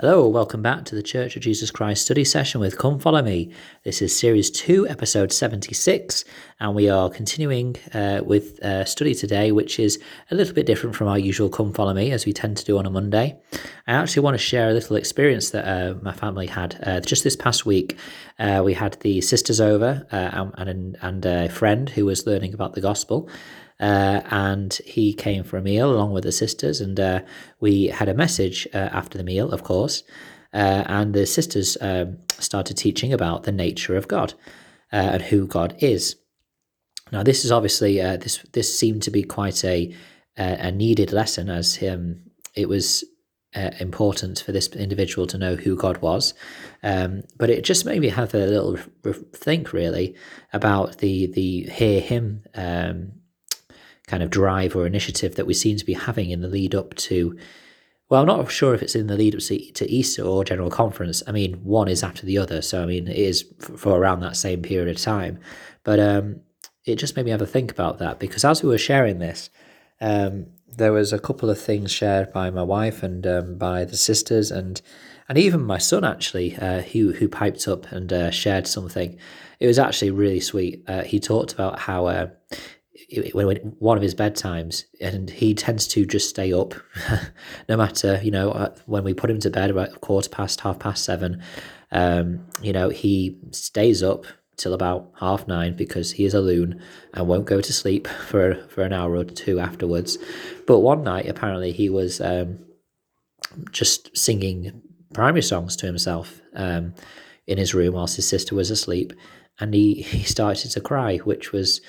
Hello, welcome back to the Church of Jesus Christ study session with Come Follow Me. This is series 2, episode 76, and we are continuing uh, with a study today, which is a little bit different from our usual Come Follow Me, as we tend to do on a Monday. I actually want to share a little experience that uh, my family had uh, just this past week. Uh, we had the sisters over uh, and, and a friend who was learning about the gospel. Uh, and he came for a meal along with the sisters, and uh, we had a message uh, after the meal, of course. Uh, and the sisters um, started teaching about the nature of God uh, and who God is. Now, this is obviously uh, this this seemed to be quite a a needed lesson, as um, it was uh, important for this individual to know who God was. Um, but it just made me have a little think, really, about the the hear Him um, kind of drive or initiative that we seem to be having in the lead up to. Well, I'm not sure if it's in the lead up to Easter or General Conference. I mean, one is after the other, so I mean, it is for around that same period of time. But um, it just made me have a think about that because as we were sharing this, um, there was a couple of things shared by my wife and um, by the sisters and and even my son actually uh, who who piped up and uh, shared something. It was actually really sweet. Uh, he talked about how uh, one of his bedtimes, and he tends to just stay up, no matter you know uh, when we put him to bed about quarter past, half past seven. Um, you know he stays up till about half nine because he is a loon and won't go to sleep for for an hour or two afterwards. But one night, apparently, he was um, just singing primary songs to himself um, in his room whilst his sister was asleep, and he he started to cry, which was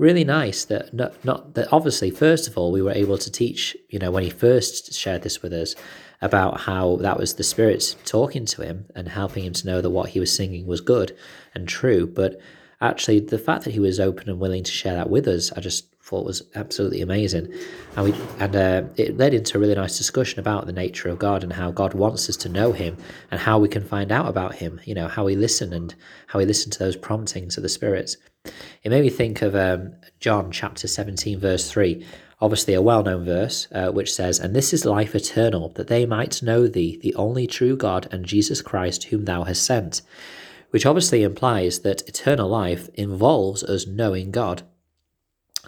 really nice that not, not that obviously first of all we were able to teach you know when he first shared this with us about how that was the spirit talking to him and helping him to know that what he was singing was good and true. But actually the fact that he was open and willing to share that with us i just thought was absolutely amazing and we and uh, it led into a really nice discussion about the nature of god and how god wants us to know him and how we can find out about him you know how we listen and how we listen to those promptings of the spirits it made me think of um, John chapter 17, verse 3, obviously a well known verse, uh, which says, And this is life eternal, that they might know thee, the only true God, and Jesus Christ, whom thou hast sent. Which obviously implies that eternal life involves us knowing God.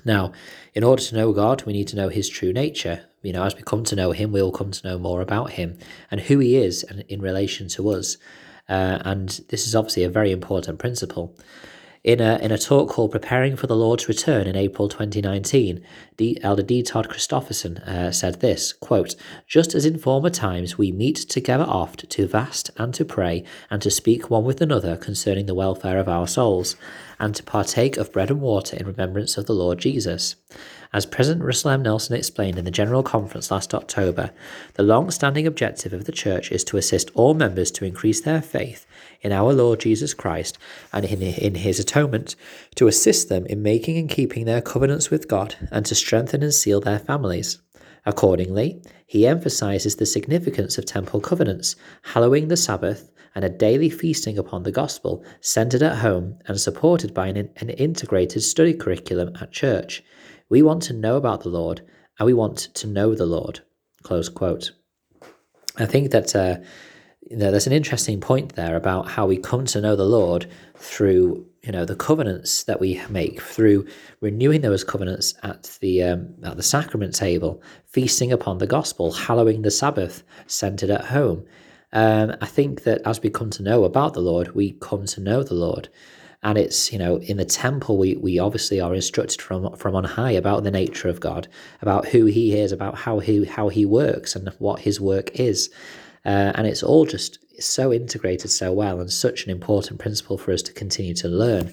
Now, in order to know God, we need to know his true nature. You know, as we come to know him, we'll come to know more about him and who he is and in relation to us. Uh, and this is obviously a very important principle. In a, in a talk called Preparing for the Lord's Return in April 2019, D, Elder D. Todd Christofferson uh, said this, quote, Just as in former times we meet together oft to fast and to pray and to speak one with another concerning the welfare of our souls, and to partake of bread and water in remembrance of the Lord Jesus. As President Russell M. Nelson explained in the General Conference last October, the long standing objective of the Church is to assist all members to increase their faith in our Lord Jesus Christ and in, in His atonement, to assist them in making and keeping their covenants with God, and to strengthen and seal their families. Accordingly, he emphasizes the significance of temple covenants, hallowing the Sabbath, and a daily feasting upon the gospel, centered at home and supported by an, an integrated study curriculum at church. We want to know about the Lord, and we want to know the Lord. Close quote. I think that uh, you know there's an interesting point there about how we come to know the Lord through you know the covenants that we make through renewing those covenants at the um, at the sacrament table, feasting upon the gospel, hallowing the Sabbath, centered at home. Um, I think that as we come to know about the Lord, we come to know the Lord and it's you know in the temple we we obviously are instructed from from on high about the nature of God, about who He is, about how he how He works and what His work is, uh, and it's all just so integrated so well and such an important principle for us to continue to learn.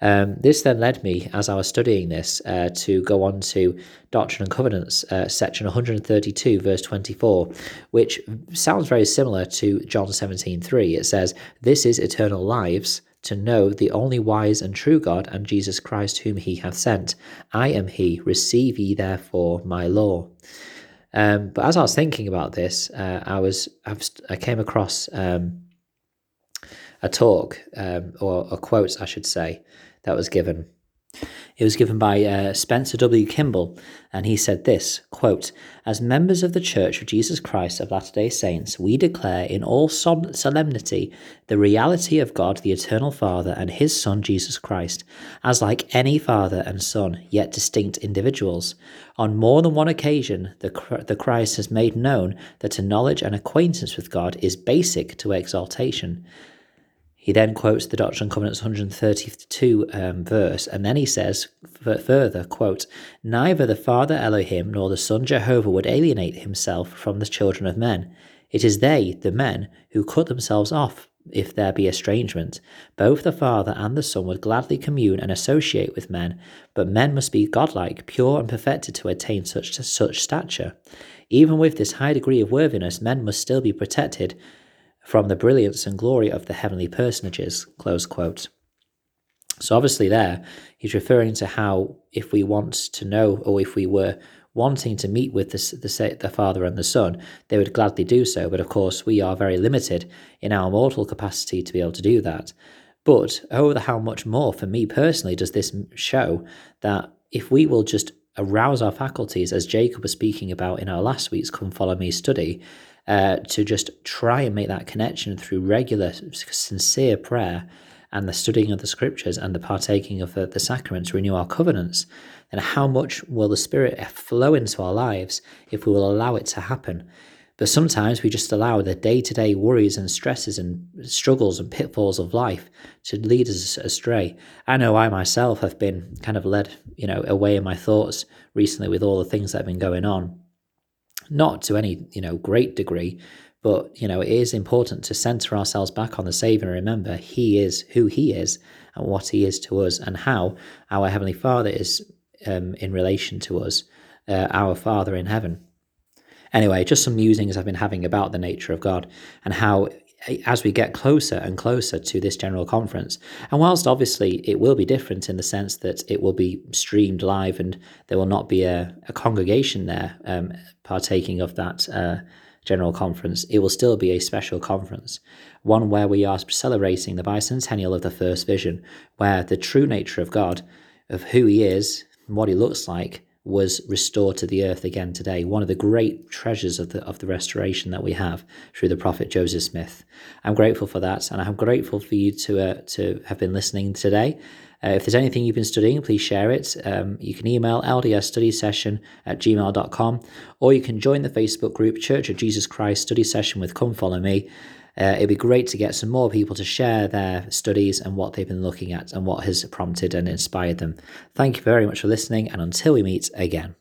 Um, this then led me, as I was studying this, uh, to go on to Doctrine and Covenants, uh, section 132, verse 24, which sounds very similar to John 17:3. It says, "This is eternal lives." To know the only wise and true God and Jesus Christ whom he hath sent. I am he, receive ye therefore my law. Um, but as I was thinking about this, uh, I was I've, i came across um, a talk um, or a quote, I should say, that was given It was given by uh, Spencer W. Kimball, and he said this quote, As members of the Church of Jesus Christ of Latter day Saints, we declare in all solemnity the reality of God, the Eternal Father, and His Son, Jesus Christ, as like any Father and Son, yet distinct individuals. On more than one occasion, the, the Christ has made known that a knowledge and acquaintance with God is basic to exaltation. He then quotes the Doctrine and Covenants 132 um, verse, and then he says further, quote, Neither the Father Elohim nor the Son Jehovah would alienate himself from the children of men. It is they, the men, who cut themselves off if there be estrangement. Both the Father and the Son would gladly commune and associate with men, but men must be godlike, pure, and perfected to attain such such stature. Even with this high degree of worthiness, men must still be protected from the brilliance and glory of the heavenly personages. Close quote. So obviously, there he's referring to how if we want to know, or if we were wanting to meet with the, the, the Father and the Son, they would gladly do so. But of course, we are very limited in our mortal capacity to be able to do that. But oh, how much more for me personally does this show that if we will just arouse our faculties, as Jacob was speaking about in our last week's Come Follow Me study, uh, to just try and make that connection through regular, sincere prayer and the studying of the scriptures and the partaking of the, the sacraments renew our covenants, then how much will the Spirit flow into our lives if we will allow it to happen? But sometimes we just allow the day to day worries and stresses and struggles and pitfalls of life to lead us astray. I know I myself have been kind of led, you know, away in my thoughts recently with all the things that have been going on not to any you know great degree but you know it is important to center ourselves back on the savior and remember he is who he is and what he is to us and how our heavenly father is um, in relation to us uh, our father in heaven anyway just some musings i've been having about the nature of god and how as we get closer and closer to this general conference. And whilst obviously it will be different in the sense that it will be streamed live and there will not be a, a congregation there um, partaking of that uh, general conference, it will still be a special conference, one where we are celebrating the bicentennial of the first vision, where the true nature of God, of who He is, and what He looks like, was restored to the earth again today. One of the great treasures of the of the restoration that we have through the prophet Joseph Smith. I'm grateful for that, and I'm grateful for you to uh, to have been listening today. Uh, if there's anything you've been studying, please share it. Um, you can email ldsstudysession at gmail.com, or you can join the Facebook group Church of Jesus Christ Study Session with Come Follow Me. Uh, it'd be great to get some more people to share their studies and what they've been looking at and what has prompted and inspired them. Thank you very much for listening, and until we meet again.